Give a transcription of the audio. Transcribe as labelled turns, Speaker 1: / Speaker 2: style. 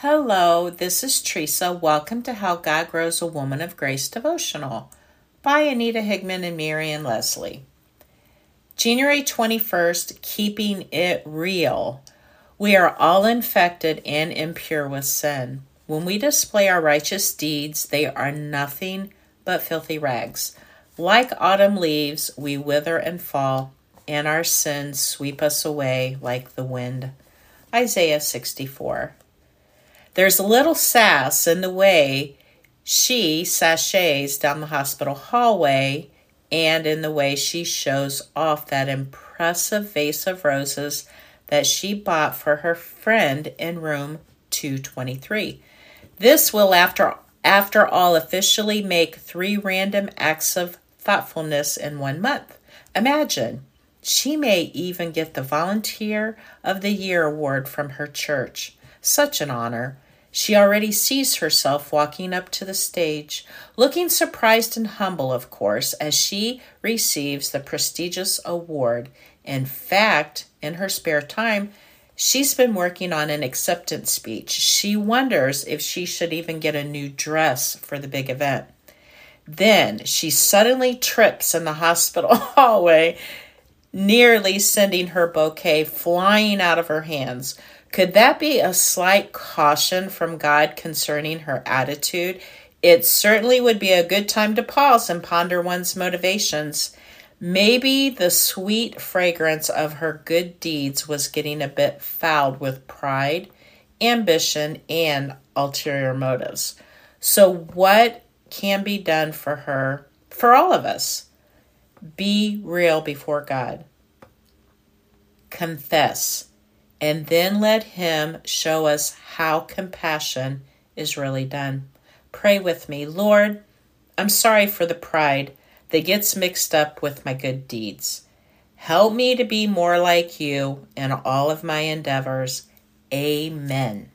Speaker 1: Hello, this is Teresa. Welcome to How God Grows a Woman of Grace devotional by Anita Higman and Marian Leslie. January 21st, Keeping It Real. We are all infected and impure with sin. When we display our righteous deeds, they are nothing but filthy rags. Like autumn leaves, we wither and fall, and our sins sweep us away like the wind. Isaiah 64. There's a little sass in the way she sashays down the hospital hallway and in the way she shows off that impressive vase of roses that she bought for her friend in room 223. This will, after, after all, officially make three random acts of thoughtfulness in one month. Imagine, she may even get the Volunteer of the Year award from her church. Such an honor. She already sees herself walking up to the stage, looking surprised and humble, of course, as she receives the prestigious award. In fact, in her spare time, she's been working on an acceptance speech. She wonders if she should even get a new dress for the big event. Then she suddenly trips in the hospital hallway, nearly sending her bouquet flying out of her hands. Could that be a slight caution from God concerning her attitude? It certainly would be a good time to pause and ponder one's motivations. Maybe the sweet fragrance of her good deeds was getting a bit fouled with pride, ambition, and ulterior motives. So, what can be done for her, for all of us? Be real before God. Confess and then let Him show us how compassion is really done. Pray with me. Lord, I'm sorry for the pride that gets mixed up with my good deeds. Help me to be more like you in all of my endeavors. Amen.